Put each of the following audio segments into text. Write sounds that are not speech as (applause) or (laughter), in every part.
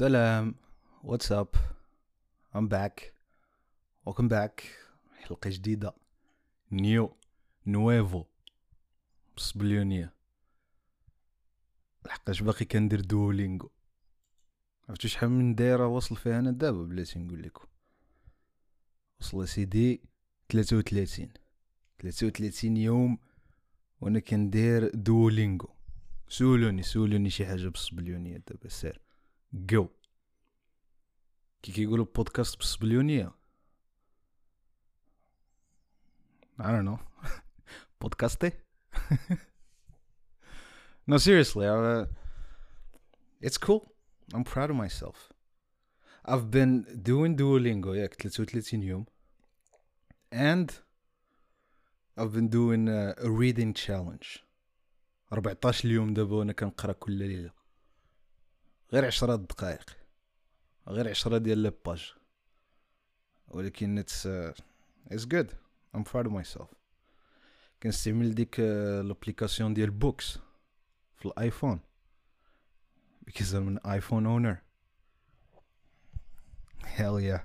سلام what's up I'm back welcome back حلقة جديدة. new nuevo بالصبليونية لحقاش باقي كندير Duolingo عرفتو شحال من دايرة واصل فيها؟ أنا دابا بلاتي نقول لكم. وصل سيدي 33 33 يوم وأنا كندير Duolingo سولوني سولوني شي حاجة بالصبليونيه دابا سير. جو كي كيقولوا بودكاست بالصبليونيه I don't know (laughs) بودكاستي (laughs) no seriously uh, it's cool I'm proud of myself I've been doing Duolingo ياك 33 يوم and I've been doing a, a reading challenge 14 يوم دابا وانا كنقرا كل ليله غير عشرة دقائق غير عشرة ديال لي باج ولكن اتس اتس جود ام proud of myself كنستعمل ديك لابليكاسيون ديال بوكس في الايفون because I'm an iPhone owner hell yeah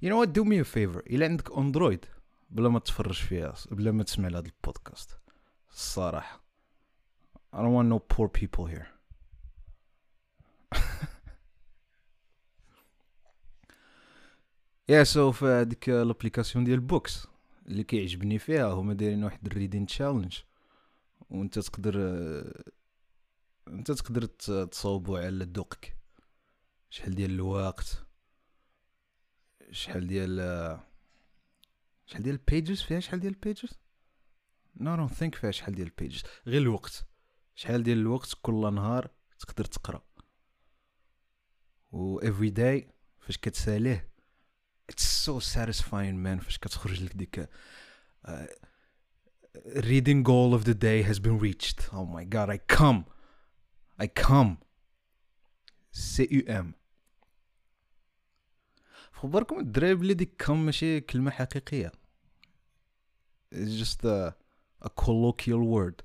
you know what do me a favor إلا عندك اندرويد بلا ما تفرج فيها بلا ما تسمع لهذا البودكاست الصراحة I don't want no poor people here (laughs) yeah so في هذيك l'application ديال Books اللي كيعجبني فيها هما دايرين واحد ال reading challenge. وانت تقدر انت تقدر تصوبو على ذوقك شحال ديال الوقت شحال ديال شحال ديال ال pages فيها شحال ديال ال pages no no think فيها شحال ديال ال pages غير الوقت. شحال ديال الوقت كل نهار تقدر تقرأ. و every day فاش كتساليه it's so satisfying man فاش كتخرج لك ديك uh, reading goal of the day has been reached oh my god I come I come um خبركم الدراري بلي ديك come ماشي كلمة حقيقية it's just a, a colloquial word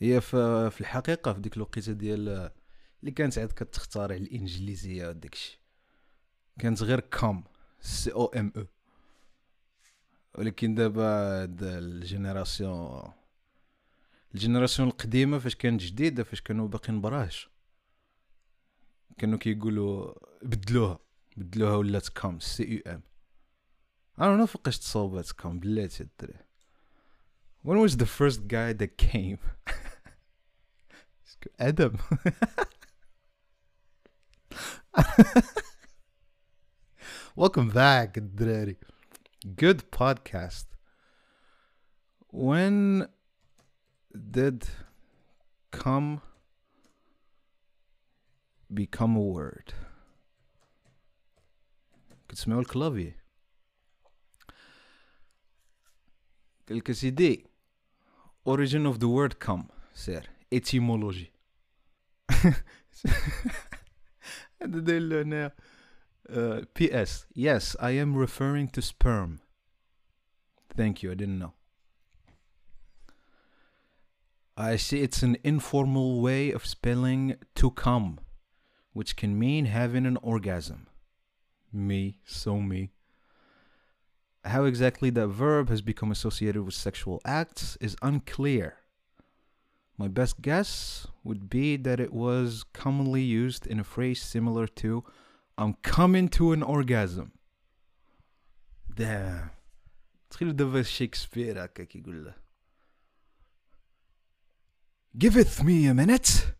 هي في الحقيقة في ديك الوقيته ديال اللي كانت عاد كتختارع الإنجليزية وداكشي. كانت غير كا come C O M O ولكن دابا ال génération الجينيراسيون القديمة فاش كانت جديدة فاش كانوا باقيين براش كانوا كيقولوا بدلوها. بدلوها ولات كام سي يو ام أنا نو فوقاش تصوبات كام بلاتي الدري when was the first guy that came? (laughs) آدم. (laughs) (laughs) Welcome back, الدراري. Good podcast. When did come become a word? كتسمعوا الكلافي قالك سيدي origin of the word come سير etymology (laughs) هذا داير هنا uh, P.S. Yes, I am referring to sperm. Thank you, I didn't know. I see it's an informal way of spelling to come, which can mean having an orgasm. Me, so me. How exactly that verb has become associated with sexual acts is unclear. My best guess would be that it was commonly used in a phrase similar to I'm coming to an orgasm damn تخيل دابا شكسبير هكا كيقول له Giveth me a minute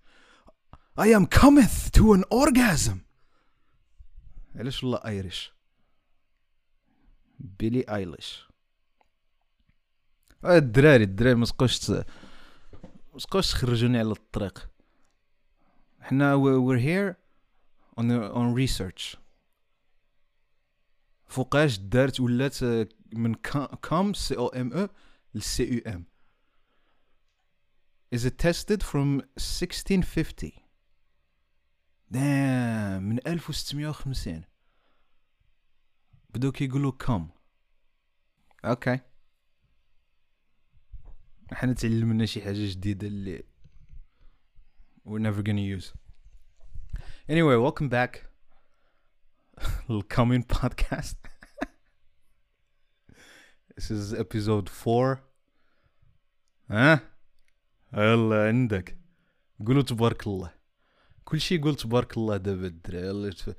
I am cometh to an orgasm علاش والله ايريش بيلي ايليش الدراري الدراري ما تبقاوش ما تبقاوش تخرجوني على الطريق. حنا we're here on on research. فوقاش دارت ولات من come C O M أو لل C U M is attested from 1650 damn من 1650 بداو كيقولوا cum okay حنا تعلمنا شي حاجة جديدة اللي we're never gonna use. Anyway, welcome back. (laughs) Coming podcast. (laughs) this is episode four. ها يلا عندك قولوا تبارك الله كل شيء يقول تبارك الله دابا الدراري يلا تف...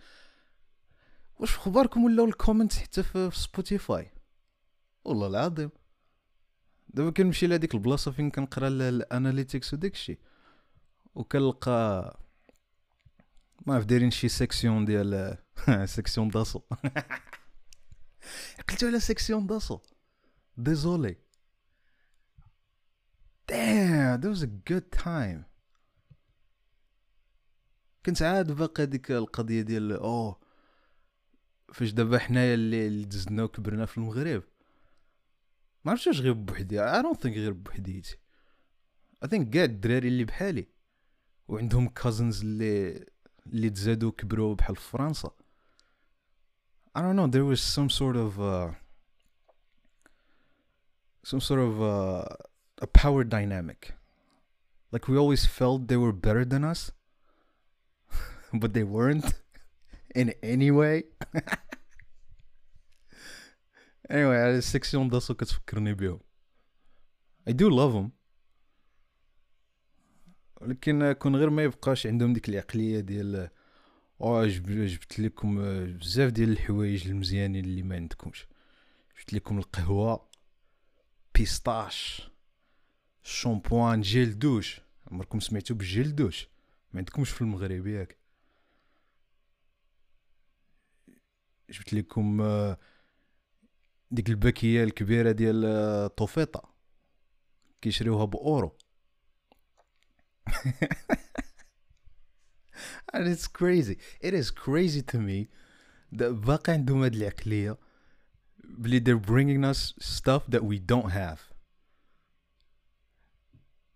واش أخباركم ولاو ال comments حتى في Spotify والله العظيم دابا كنمشي لهاديك البلاصة فين كنقرا ال- ال analytics وداك الشيء وكنلقى ما عرف دايرين شي section ديال (laughs) section d'assaut (laughs) قلتو على section d'assaut désolé Damn, that was a good time. كنت عاد باقي هذيك القضية ديال oh فاش دابا حنايا اللي دزنا وكبرنا في المغرب. ما عرفتش واش غير بوحدي I don't think غير بوحديتي I think كاع الدراري اللي بحالي وعندهم كازنز اللي اللي تزادوا وكبروا بحال في فرنسا I don't know there was some sort of uh, some sort of uh, a power dynamic like we always felt they were better than us (laughs) but they weren't (laughs) in any way (laughs) anyway هذه ال section داسو كتفكرني بيهم. I do love them ولكن كون غير ما يبقاش عندهم ديك العقلية ديال آه جب- جبت لكم آه، بزاف ديال الحوايج المزيانين اللي ما عندكمش. جبت لكم القهوة pistache شامبوان جيل دوش. عمركم سمعتوا بالجيل دوش؟ ما عندكمش في المغرب ياك جبت لكم آه، ديك الباكية الكبيرة ديال آه، طوفيطة. كيشريوها بأورو. (laughs) And it's crazy. It is crazy to me that باقي عندهم هاد العقلية بلي they're bringing us stuff that we don't have.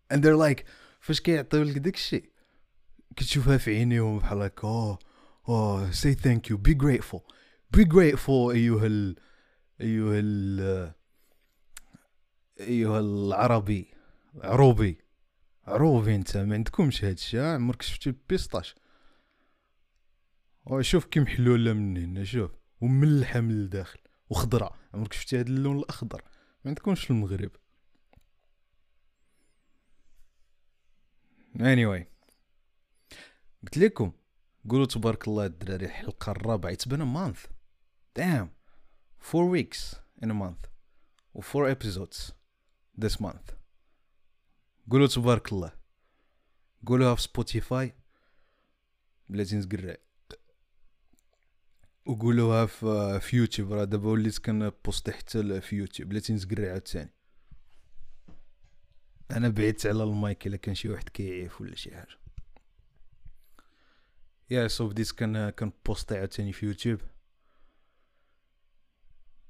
And they're like فاش كيعطيو لك داك كتشوفها في عينيهم بحال هكا اوه اوه say thank you. Be grateful. Be grateful أيها ال أيها ال أيها العربي عروبي عروبي أنت ما عندكمش هادشي ها عمرك شفتي البيسطاش شوف كي محلوله من هنا شوف وملحة من الداخل وخضراء عمرك شفتي هاد اللون الأخضر؟ ما عندكمش في المغرب. Anyway قلت لكم قولوا تبارك الله الدراري الحلقة الرابعة a month. Damn. Four weeks in a month و four episodes this month. قولوا تبارك الله. قولوها في سبوتيفاي بلاتي نتقرع وقولوها في في يوتيوب راه دابا وليت كن-posti حتى في يوتيوب بلاتي نتقرع عاوتاني. أنا بعدت على المايك إلا كان شي واحد كيعيف ولا شي حاجة. Yeah so بديت كان كن-posti عاوتاني في يوتيوب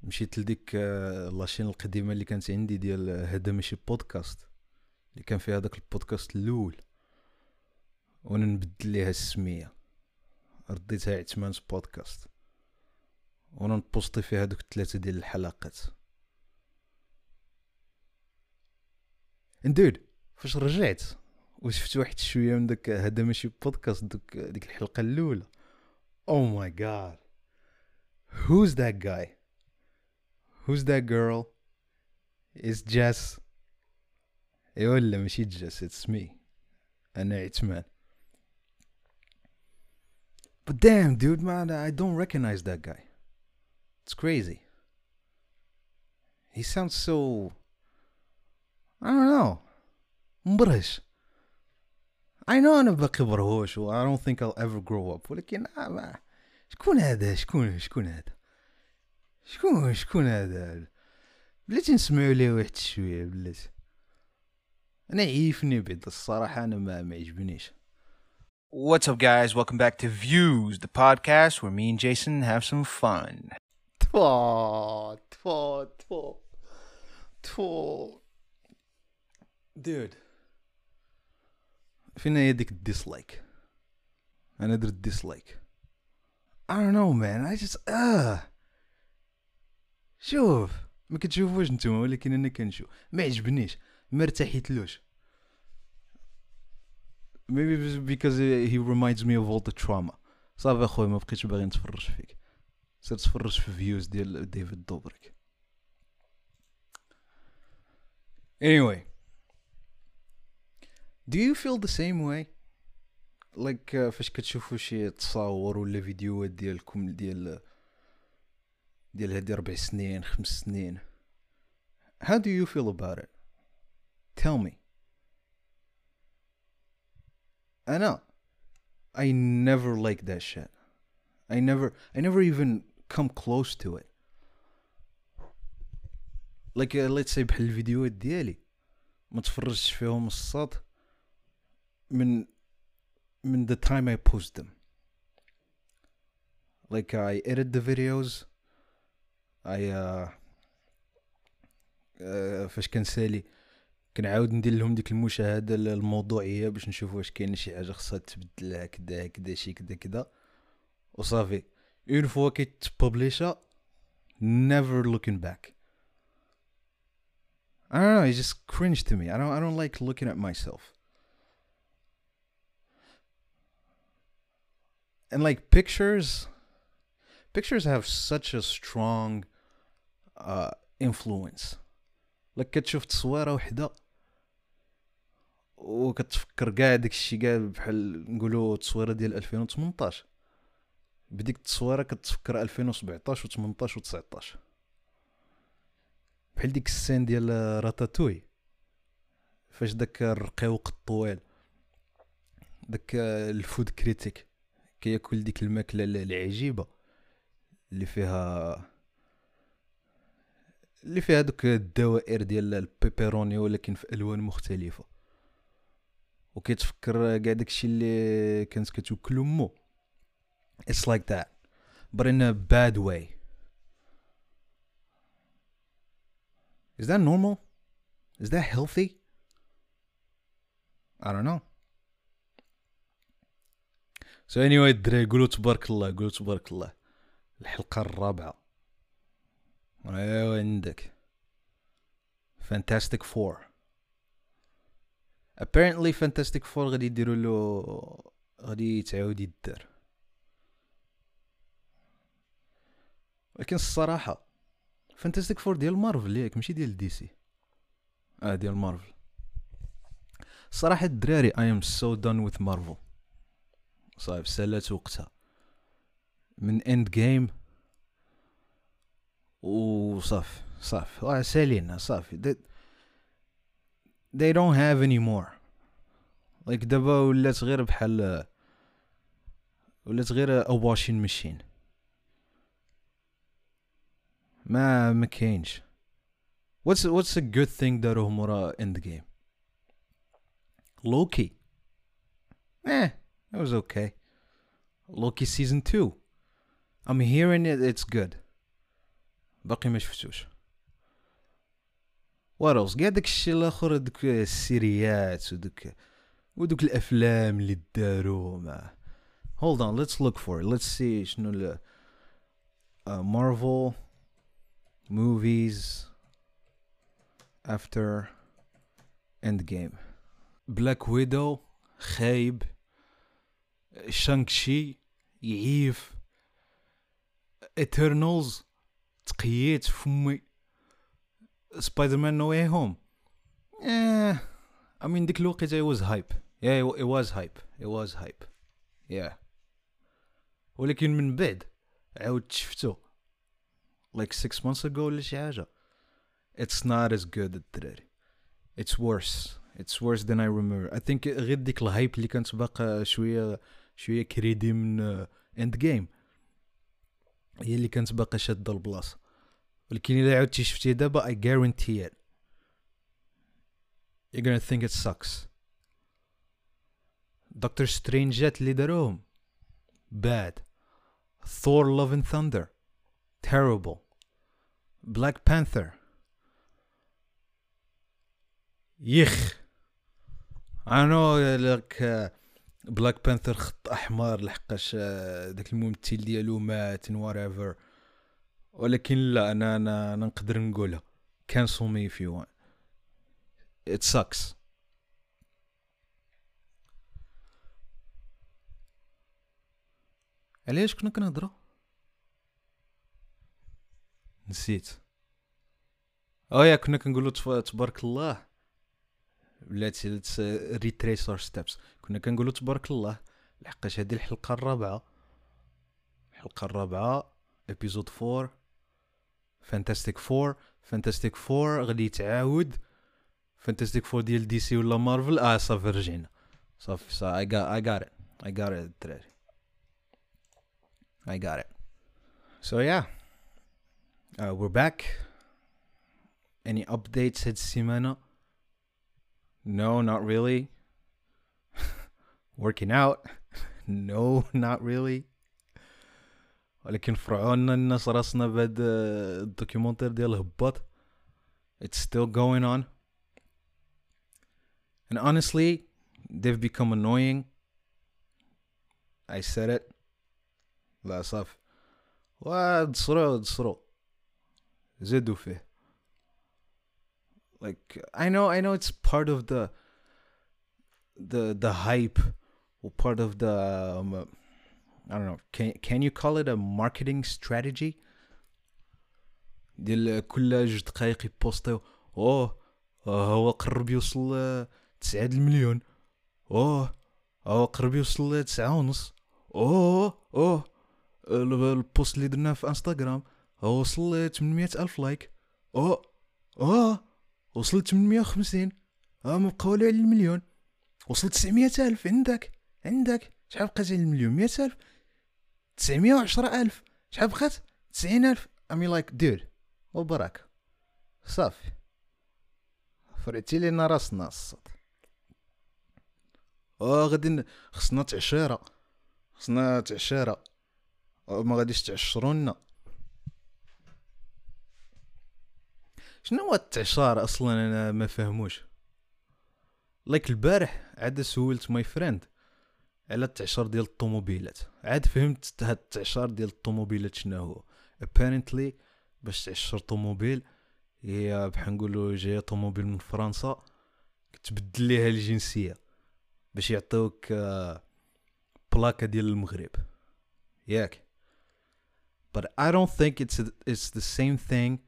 مشيت لديك آه، la chaîne القديمة اللي كانت عندي ديال آه، هذا ماشي بودكاست اللي كان فيها هذاك البودكاست الأول. وأنا نبدل ليها السمية. رديتها عثمان's بودكاست. وأنا ن-posti فيها دوك الثلاثه ديال الحلقات. and dude فاش رجعت؟ وشفت واحد شوية من داك هذا ماشي بودكاست دوك ديك الحلقة الأولى. oh my God who's that guy? who's that girl is Jess اي ولا ماشي جاس اتس مي انا عثمان But damn, dude, man, I don't recognize that guy. It's crazy. He sounds so. I don't know. مبرهش. I know أنا باقي برهوش و I don't think I'll ever grow up ولكن آه ما شكون هذا شكون شكون هذا شكون شكون هذا؟ بلاتي نسمعوا ليه واحد شوية بلاتي. أنا عيفني بعد الصراحة أنا ما ما عجبنيش What's up, guys? Welcome back to Views, the podcast where me and Jason have some fun. تفو تفو تفو تفو دود فين هي ديك ال dislike أنا درت dislike I don't know man. I just ah شوف ما كتشوفوش نتوما ولكن أنا كنشوف. ما عجبنيش ما ارتحيتلوش. Maybe because he reminds me of all the trauma. صافي اخويا ما بقيتش باغي نتفرج فيك. سير تفرج في views ديال ديفيد دوبريك anyway. Do you feel the same way? Like uh, فاش كتشوفوا شي تصاور ولا فيديوهات ديالكم ديال ديال هادي ربع سنين خمس سنين how do you feel about it tell me انا I never like that shit I never I never even come close to it like uh, let's say بحال الفيديوهات ديالي ما تفرجتش فيهم الصاد من من the time I post them like I edit the videos Uh, uh فاش كنسالي كنعاود ندير لهم ديك المشاهده الموضوعيه باش نشوف واش كاين شي حاجة خاصها تبدل هكذا هكذا شي كذا كذا وصافي اون فوا كيتبوبليشا never looking back I don't know it's just cringe to me I don't I don't like looking at myself and like pictures pictures have such a strong uh influence. like كتشوف تصويرة وحدة وكتفكر كاع داكشي كاع بحال نقولوا التصويره ديال 2018 بديك التصويرة كتفكر 2017 و18 و19 بحال ديك ال scene ديال راتاتوي. فاش داك الرقيق الطويل داك ال food critic كياكل ديك الماكلة العجيبة اللي فيها اللي فيها دوك الدوائر ديال ال pepperoni ولكن في ألوان مختلفة. وكيتفكر كاع داكشي اللي كانت كتوكل امو it's like that. But in a bad way. Is that normal? Is that healthy? I don't know. So anyway الدراري قولوا تبارك الله قولوا تبارك الله. الحلقة الرابعة. ايوا عندك. Fantastic Four. Apparently Fantastic Four غادي يديروا له غادي يتعاود يدار. ولكن الصراحة Fantastic Four ديال مارفل ياك ماشي ديال DC آه ديال مارفل الصراحة الدراري I am so done with Marvel صافي سالات وقتها. من Endgame وصافي صافي سالينا صافي they, they don't have any more like دابا ولات غير بحال ولات غير a washing machine ما ما كاينش what's what's a good thing داروه مورا end game Loki eh it was okay Loki season 2 I'm hearing it it's good باقي ما شفتوش. else كاع داكشي الآخر دوك السيريات ودوك ودوك الأفلام اللي داروا ما. Hold on let's look for it. Let's see شنو ال uh, Marvel movies after Endgame. Black Widow خايب. Shang-Chi يعيف. Eternals تقييت فمي. Spider-Man No Way Home. I mean ديك الوقت it was hype. Yeah it was hype. It was hype. Yeah. ولكن من بعد عاودت شفتو. Like six months ago ولا شي حاجة. It's not as good الدراري. It's worse. It's worse than I remember. I think غير ديك ال hype اللي كانت باقا شوية شوية كريدي من Endgame هي اللي كانت باقا شادة البلاصة ولكن الا عاودتي شفتيه دابا I guarantee it you're gonna think it sucks دكتور سترينجات اللي داروهم bad Thor Love and Thunder terrible Black Panther يخ انا لك Black Panther خط أحمر لحقاش آه، داك الممثل ديالو مات or whatever ولكن لا أنا أنا, نقدر نقولها cancel me if you want it sucks. علاش كنا كنهضروا نسيت. آه yeah كنا كنقولوا تبارك الله. بلاتي retrace our steps كنا كنقولوا تبارك الله لحقاش هذه الحلقة الرابعة. الحلقة الرابعة episode 4 Fantastic 4 Fantastic 4 غادي يتعاود. Fantastic 4 ديال DC ولا مارفل آه صافي رجعنا. صافي صافي. I got I I got it الدراري. It. So yeah. Uh, we're back. Any updates هاد السيمانة؟ no not really (laughs) working out (laughs) no not really ولكن فرعونا الناس راسنا بهاد آه، الدوكيومنتير ديال الهباط it's still going on and honestly they've become annoying I said it لا صافي ودصرو دصرو زادوا فيه like I know I know it's part of the the the hype or part of the um, uh, I don't know can can you call it a marketing strategy ديال كل جوج دقايق يبوستيو اوه آه، هو قرب يوصل آه، تسعة د المليون اوه هو قرب يوصل آه، تسعة ونص اوه اوه ال- البوست اللي درناه في انستغرام هو وصل ل 800 الف لايك اوه اوه وصل 850 آه ما بقى والو على المليون. وصل 900 ألف. عندك؟ عندك؟ شحال بقات على المليون؟ 100 ألف. 910 ألف. شحال بقات؟ 90 ألف. أمي like دير وبركة صافي. فرعتي لينا راسنا الصوت. آه غادي خصنا تعشيرة. خصنا تعشيرة. أه، ما غاديش تعشرونا شنو هو التعشار أصلا أنا ما فهموش؟ like البارح عاد سولت my friend على التعشار ديال الطوموبيلات. عاد فهمت هاد التعشار ديال الطوموبيلات شنو هو. Apparently باش تعشر طوموبيل هي بحال نقولوا جاية طوموبيل من فرنسا تبدل ليها الجنسية باش يعطيوك آه، بلاكة ديال المغرب. ياك. But I don't think it's it's the same thing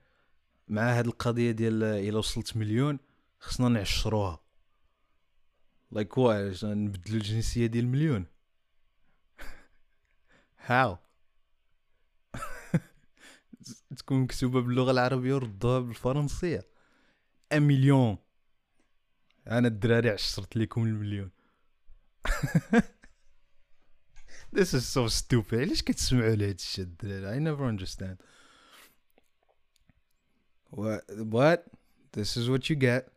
مع هاد القضية ديال إلا وصلت مليون خصنا نعشروها. لايك واش نبدلو الجنسية ديال المليون (laughs) how? (laughs) تكون مكتوبة باللغة العربية وردوها بالفرنسية. أن مليون. أنا الدراري عشرت لكم المليون. (laughs) This is so stupid. علاش كتسمعوا لهاد الشيء الدراري؟ I never understand. What, what? This is what you get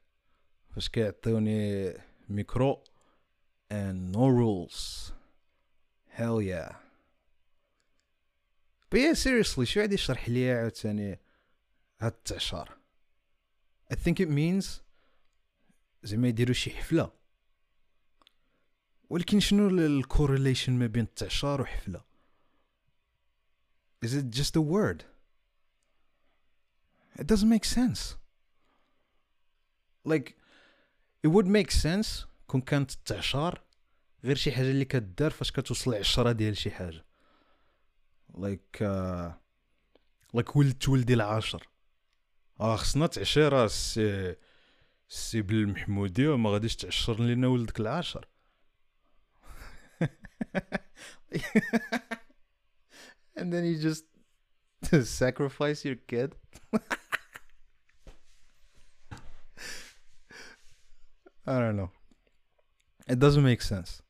فاش كيعطيوني ميكرو and no rules hell yeah but yeah seriously شو عاد يشرح لي عاوتاني هاد التعشار I think it means زعما يديروا شي حفلة ولكن شنو الكورليشن ما بين التعشار وحفلة Is it just a word? It doesn't make sense. Like it would make sense كون كانت التعشار غير شي حاجة اللي كدار فاش كتوصل عشرة ديال شي حاجة. Like uh, like ولد تولدي العاشر آه خصنا تعشيرة السي السي بالمحمودي وما غاديش تعشر لينا ولدك العاشر (laughs) and then you just (laughs) sacrifice your kid. (laughs) I don't know. It doesn't make sense.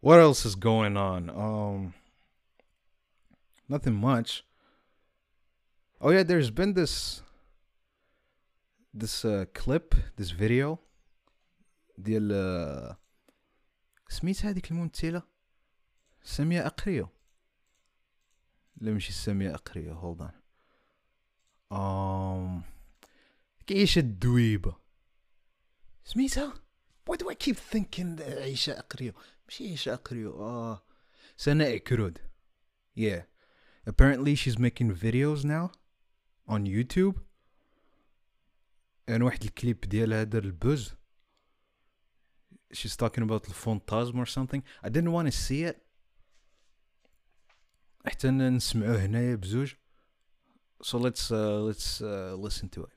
What else is going on? Um nothing much. Oh yeah, there's been this this uh, clip, this video ديال uh, سميت هذيك الممثلة سامية أقريو لا ماشي سامية أقريو hold on um كيعيشة الدويبة سميتها why do I keep thinking عيشة أقريو ماشي عيشة أقريو اه سناء كرود yeah apparently she's making videos now on YouTube and واحد الكليب ديالها دار البوز she's talking about the phantasm or something I didn't want to see it حتى نسمعوه هنايا بزوج so let's uh, let's uh, listen to it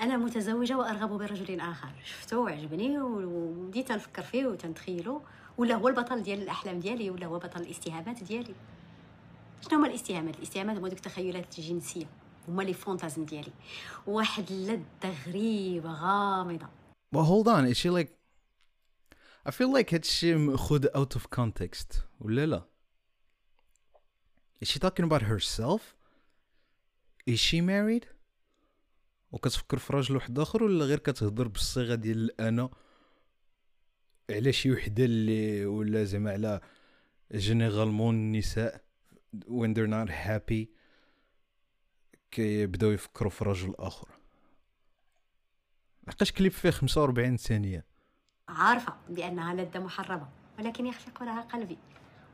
أنا متزوجة وأرغب برجل آخر شفتو وعجبني وبديت نفكر فيه وتنتخيلو ولا هو البطل ديال الأحلام ديالي ولا هو بطل الاستهامات ديالي شنو هما الاستهامات الاستهامات هما دوك التخيلات الجنسية هما لي فونتازم ديالي واحد اللذه غريبه غامضة Well, hold on. Is she like? I feel like هادشي مأخوذ out of context ولا لا؟ Is she talking about herself? Is she married? وكتفكر في راجل واحد آخر ولا غير كتهضر بالصيغة ديال الانا على شي وحدة اللي ولا زعما على جينيرالمون النساء when they're not happy كيبداو يفكروا في رجل آخر. لقاش كليب فيه 45 ثانية؟ عارفة بأنها لذه محرمه ولكن يخفق لها قلبي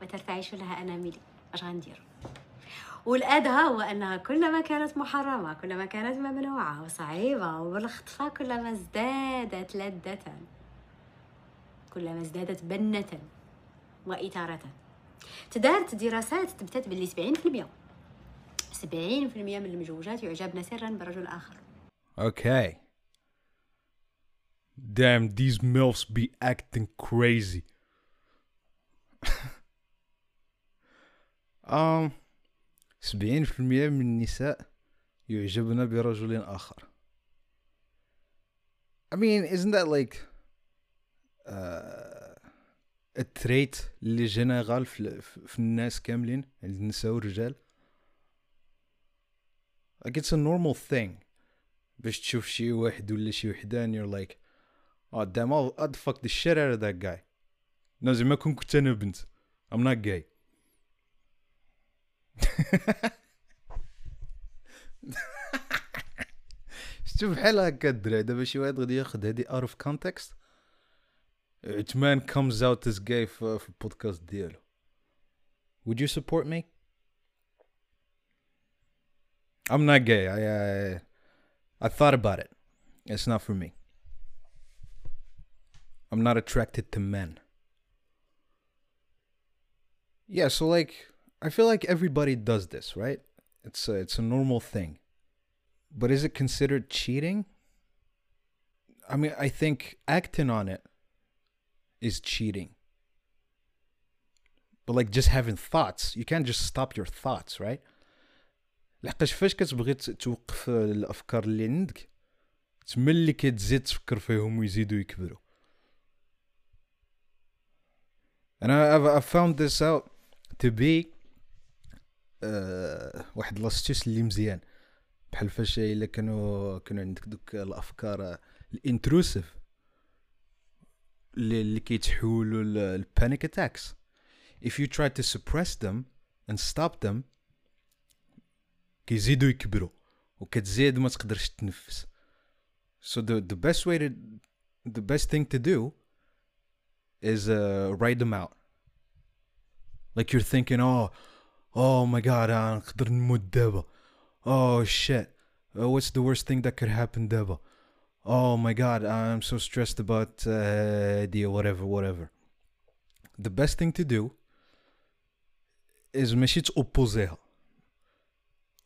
وترتعش لها أناملي. اش غندير؟ والأدهى هو أنها كلما كانت محرمة كلما كانت ممنوعة وصعيبة وبالخطفه كلما ازدادت لذة كلما ازدادت بنة وإثارة تدارت دراسات تثبتت باللي 70% 70% من المزوجات يعجبن سرا برجل آخر Okay. Damn, these MILFs be acting crazy. (laughs) um 70% من النساء يعجبن برجل آخر. I mean, isn't that like uh, a trait اللي جينيرال في, في الناس كاملين عند النساء والرجال؟ Like it's a normal thing. باش تشوف شي واحد ولا شي وحدة and you're like oh damn I'd fuck the shit out of that guy no زعما كنت أنا بنت I'm not gay شتو بحال هكا الدراري دابا شي واحد غادي ياخد هادي out of context عثمان comes out as gay في, في البودكاست ديالو would you support me I'm not gay I, I I thought about it. It's not for me. I'm not attracted to men. Yeah, so like I feel like everybody does this, right? It's a, it's a normal thing. But is it considered cheating? I mean, I think acting on it is cheating. But like just having thoughts, you can't just stop your thoughts, right? لحقاش فاش كتبغي ت- توقف الافكار اللي عندك تما اللي كتزيد تفكر فيهم ويزيدوا يكبروا انا I've, I've found this out to be uh, واحد لاستيس اللي مزيان بحال فاش الا كانوا كانوا عندك دوك الافكار الانتروسيف اللي اللي كيتحولوا البانيك اتاكس if you try to suppress them and stop them كيزيدوا يكبروا وكتزيد ما تقدرش تنفس so the the best way to the best thing to do is uh, write them out like you're thinking oh oh my god uh, نقدر نموت دابا oh shit uh, what's the worst thing that could happen دابا oh my god I'm so stressed about uh, the whatever whatever the best thing to do is ماشي تopposeها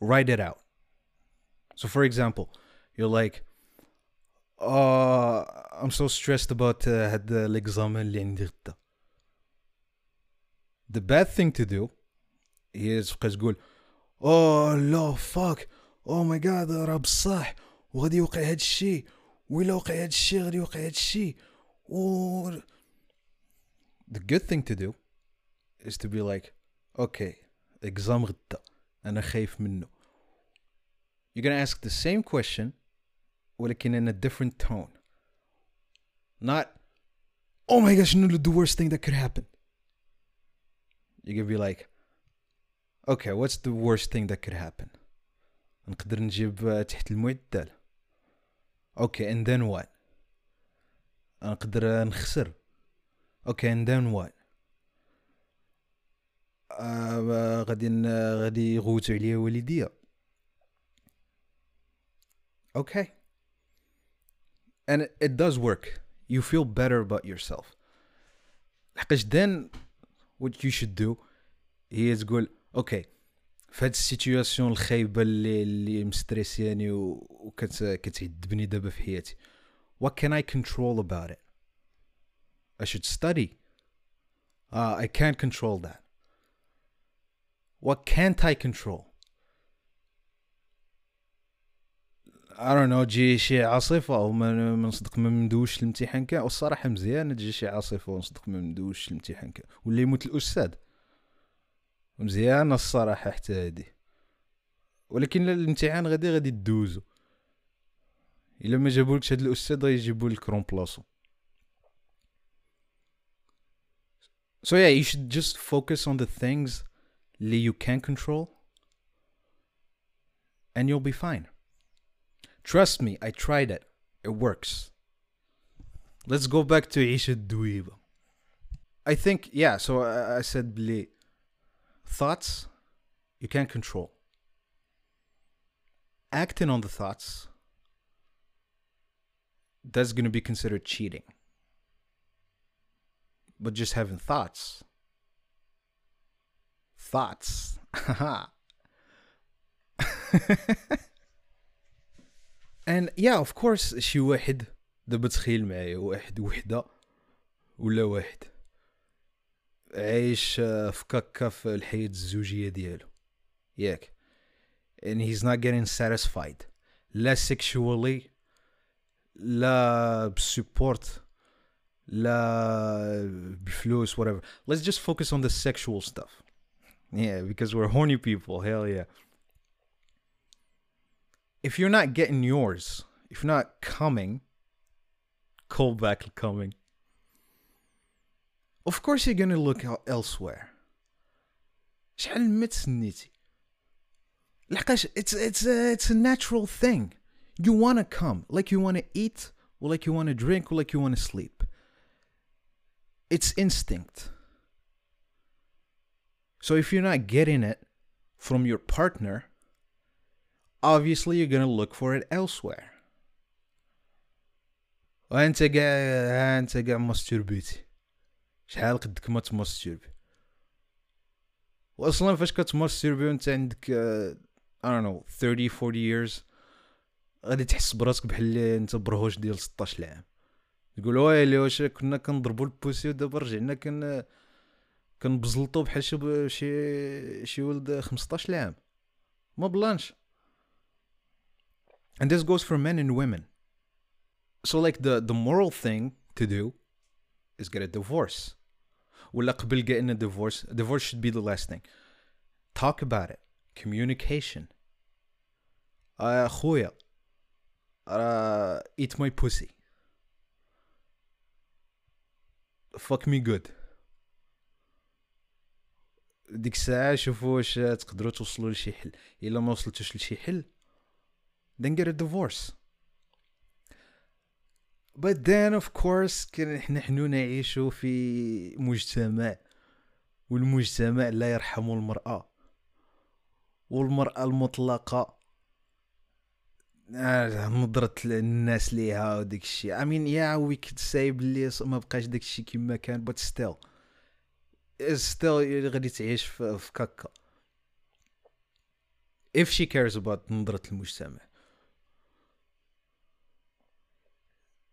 write it out. So, for example, you're like, oh, I'm so stressed about uh, هاد l'examen اللي عندي غدا. The bad thing to do is تبقى تقول oh لا fuck oh my god راه بصح وغادي يوقع هاد الشي وإلا وقع هاد الشي غادي يوقع هاد الشي و The good thing to do is to be like okay exam غدا أنا خايف منه You're gonna ask the same question ولكن in a different tone Not Oh my gosh, no, the worst thing that could happen You're gonna be like Okay, what's the worst thing that could happen نقدر نجيب آه، تحت المعدل Okay, and then what نقدر آه، نخسر Okay, and then what آه، غادي ن- غادي يغوتوا عليا والديا okay and it, it does work you feel better about yourself لحقاش then what you should do هي تقول أوكي في هاد ال situation الخايبة اللي اللي مسترسياني و- وكت كتعذبني دابا في حياتي. What can I control about it? I should study. Uh, I can't control that. What can't I control? I don't know. تجي شي عاصفة وما ما نصدق ما ندوش الامتحان كاع. والصراحة مزيانة تجي شي عاصفة ونصدق ما ندوش الامتحان كاع. ولا يموت الأستاذ. مزيانة الصراحة حتى هادي ولكن الامتحان غادي غادي تدوزو الا ما جابولكش هاد الاستاذ غيجيبو لك رومبلاسو So yeah, you should just focus on the things اللي you can control and you'll be fine. Trust me, I tried it. It works. Let's go back to عيشة الدويبة. I think yeah, so I, I said بلي thoughts you can't control. Acting on the thoughts that's going to be considered cheating. But just having thoughts. Thoughts. (laughs) and yeah, of course شي واحد دابا تخيل معايا واحد وحدة ولا واحد عايش آه، في كاكا في الحياة الزوجية ديالو ياك and he's not getting satisfied لا sexually لا بسبورت لا بفلوس whatever let's just focus on the sexual stuff yeah because we're horny people hell yeah if you're not getting yours if you're not coming cold back coming of course you're gonna look el- elsewhere شحال ما تسنيتي لحقاش it's it's a, it's a natural thing you want to come like you want to eat or like you want to drink or like you want to sleep it's instinct so if you're not getting it from your partner obviously you're going to look for it elsewhere وانت قاع انت قاع ماستربيتي شحال قدك ما تماستربي واصلا فاش كتماستربي وأنت عندك I don't know 30 40 years غادي تحس براسك بحال اللي أنت برهوش ديال 16 عام تقول ويلي واش كنا كنضربوا البوسي ودابا رجعنا كن كنبزلطو بحال شي شي شي ولد 15 عام ما بلانش. And this goes for men and women. So like the the moral thing to do is get a divorce. ولا قبل getting a divorce divorce should be the last thing talk about it communication آه، اخويا راه eat my pussy fuck me good ديك الساعة شوفوا واش تقدروا توصلوا لشي حل الا ما وصلتوش لشي حل then get a divorce but then of course كان حنا حنو نعيشوا في مجتمع والمجتمع لا يرحم المرأة والمرأة المطلقة آه، نظرة الناس ليها وديك الشيء I mean yeah we could say بلي ما بقاش داك الشيء كما كان but still. Still غادي تعيش في كاكا if she cares about نظرة المجتمع.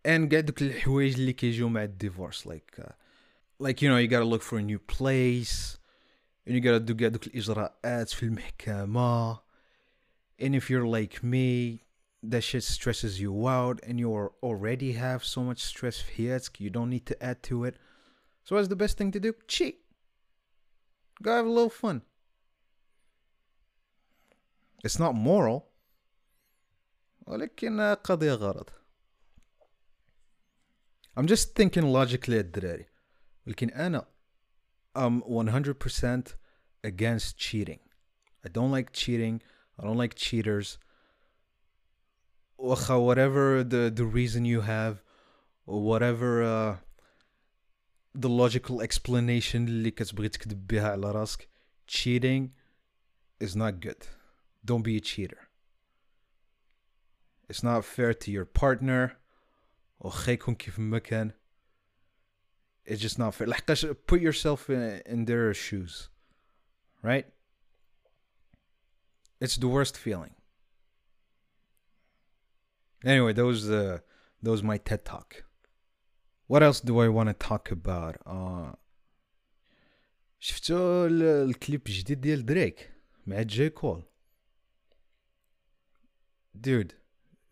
and كاع دوك الحوايج اللي كيجيو مع الديفورس like uh, like you know you gotta look for a new place and you gotta do كاع دوك الإجراءات في المحكمة and if you're like me that shit stresses you out and you are already have so much stress في حياتك you don't need to add to it so what's the best thing to do cheat go have a little fun it's not moral ولكن قضية غرض I'm just thinking logically الدراري ولكن أنا I'm 100% against cheating I don't like cheating I don't like cheaters واخا whatever the, the reason you have or whatever uh, the logical explanation اللي كتبغي تكذب بها على راسك cheating is not good don't be a cheater it's not fair to your partner واخا يكون كيف ما كان it's just not fair لحقاش put yourself in, in their shoes right it's the worst feeling anyway those uh those my TED talk what else do I want to talk about uh شفتوا ال- الكليب الجديد ديال دريك مع جاي كول دود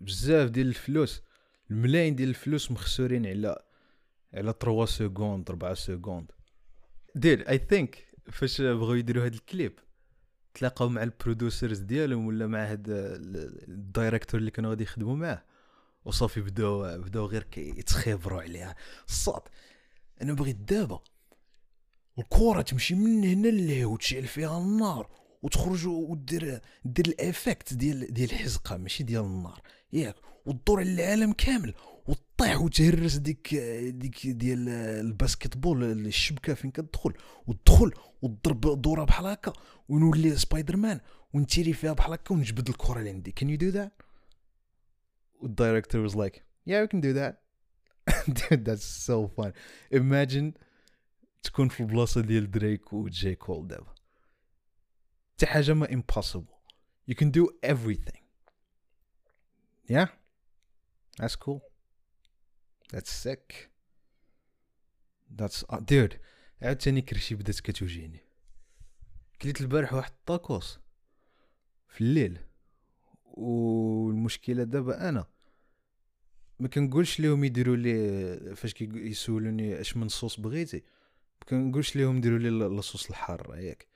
بزاف ديال الفلوس الملايين ديال الفلوس مخسورين على على 3 seconds 4 seconds there I think فاش بغاو يديروا هاد الكليب تلاقاو مع البرودوسرز ديالهم ولا مع هاد ال- الدايركتور اللي كانوا غادي يخدموا معاه. وصافي بداو بداو غير كيتخيبروا عليها. الصاد أنا بغيت دابا الكرة تمشي من هنا لهيه وتشعل فيها النار وتخرج ودير دير الافكت ديال ديال الحزقة ماشي ديال النار. ياك وتدور على العالم كامل وتطيح وتهرس ديك ديك ديال الباسكت بول الشبكة فين كتدخل وتدخل وتضرب دورة بحال هكا ونولي سبايدر مان ونتيري فيها بحال هكا ونجبد الكرة اللي عندي can you do that? وال director was like yeah we can do that. (laughs) Dude that's so fun imagine تكون في البلاصة ديال دريك وجاي كول دابا. حتى حاجة ما impossible. You can do everything. Yeah? That's cool. That's sick. That's uh, dude عاوتاني كرشي بدات كتوجيني كليت البارح واحد الطاكوس في الليل. والمشكلة دابا أنا ما كنقولش ليهم يديروا لي فاش كي يسولوني اش من صوص بغيتي. ما كنقولش ليهم ديروا لي la sauce الحارة ياك.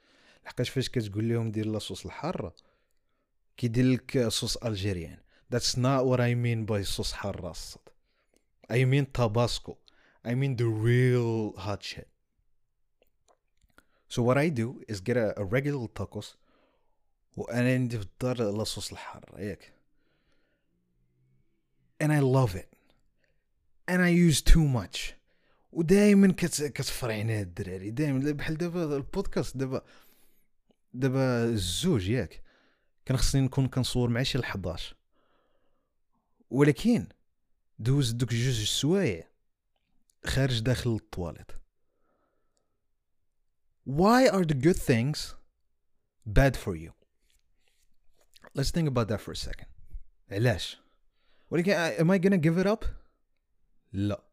لحقاش فاش كتقول لهم دير la sauce الحارة كيدير لك sauce algérienne. That's not what I mean by صوص الصد I mean Tabasco. I mean the real hot shit. So what I do is get a, a regular tacos وأنا عندي في الدار لاصوص الحاره ياك and I love it. And I use too much. ودائما كت كتفرعنا الدراري. دائما بحال دابا البودكاست دابا دابا الزوج ياك كان خصني نكون كنصور مع شي 11 ولكن دوز دوك جوج السوايع خارج داخل الطواليت why are the good things bad for you? Let's think about that for a second. علاش؟ ولكن am I gonna give it up? لا.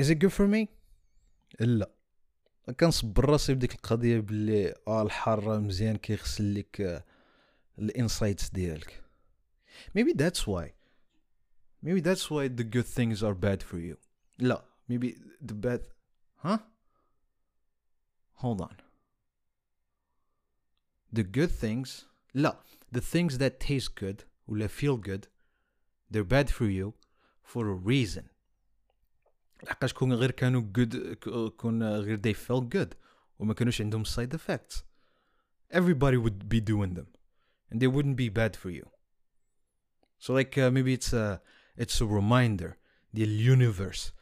Is it good for me? لا. كنصبر راسي بديك القضية باللي آه الحاره مزيان كيغسل لك الانسايتس ديالك. Maybe that's why. maybe that's why the good things are bad for you لا maybe the bad huh hold on the good things لا the things that taste good ولا feel good they're bad for you for a reason لحقاش كون غير كانوا good ك- كون غير they felt good وما كانوش عندهم side effects everybody would be doing them and they wouldn't be bad for you so like uh, maybe it's a it's a reminder ديال universe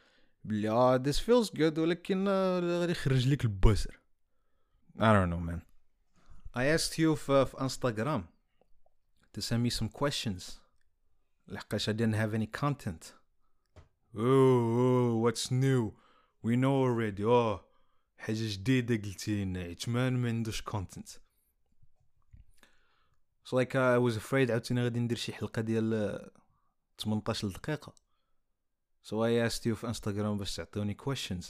بلي آه this feels good ولكن آه، غادي يخرج لك البوسر I don't know man I asked you في, في Instagram to send me some questions لحقاش I didn't have any content oh, oh what's new we know already oh حاجة جديدة قلتي لنا عثمان ما عندوش content so like uh, I was afraid عاوتاني غادي ندير شي حلقة ديال آه، 18 دقيقة so I asked you في Instagram باش تعطوني questions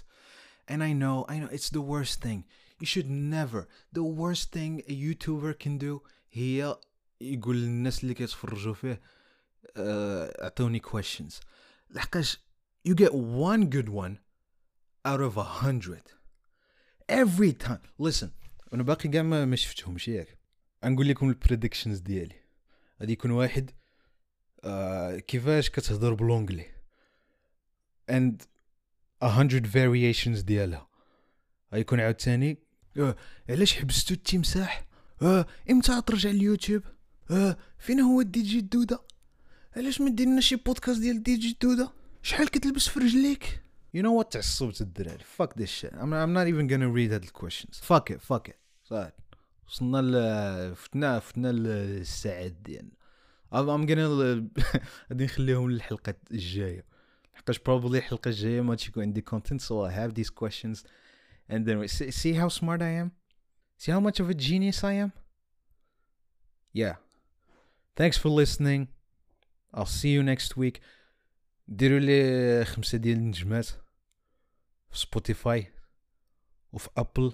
and I know I know it's the worst thing you should never the worst thing a YouTuber can do هي يقول للناس اللي كيتفرجوا فيه آه، اعطوني questions لحقاش you get one good one out of a hundred every time listen أنا باقي كاع ما شفتهمش ياك نقول لكم ال predictions ديالي غادي يكون واحد آه كيفاش كتهضر ب l'anglais and a hundred variations ديالها. غيكون عاوتاني آه علاش حبستو التمساح آه إمتى ترجع اليوتيوب آه فين هو الدي جي الدودة؟ علاش ما ديرنا شي بودكاست ديال الدي جي الدودة؟ شحال كتلبس في رجليك؟ You know what تعصبت الدراري. This shit. I'm, I'm not even gonna read هاد ال questions fuck it fuck it. صافي وصلنا ل فتنا فتنا للساعات ديالنا. I'm I'm gonna غادي نخليهم للحلقة الجاية حقاش probably الحلقه الجايه ما تكون عندي content so I have these questions and then we see, see how smart I am see how much of a genius I am yeah thanks for listening I'll see you next week ديروا لي خمسة ديال النجمات في سبوتيفاي وفي ابل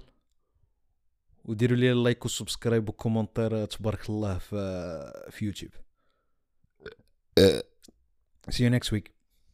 وديروا لي لايك وسبسكرايب وكومنتير تبارك الله في في يوتيوب uh, see you next week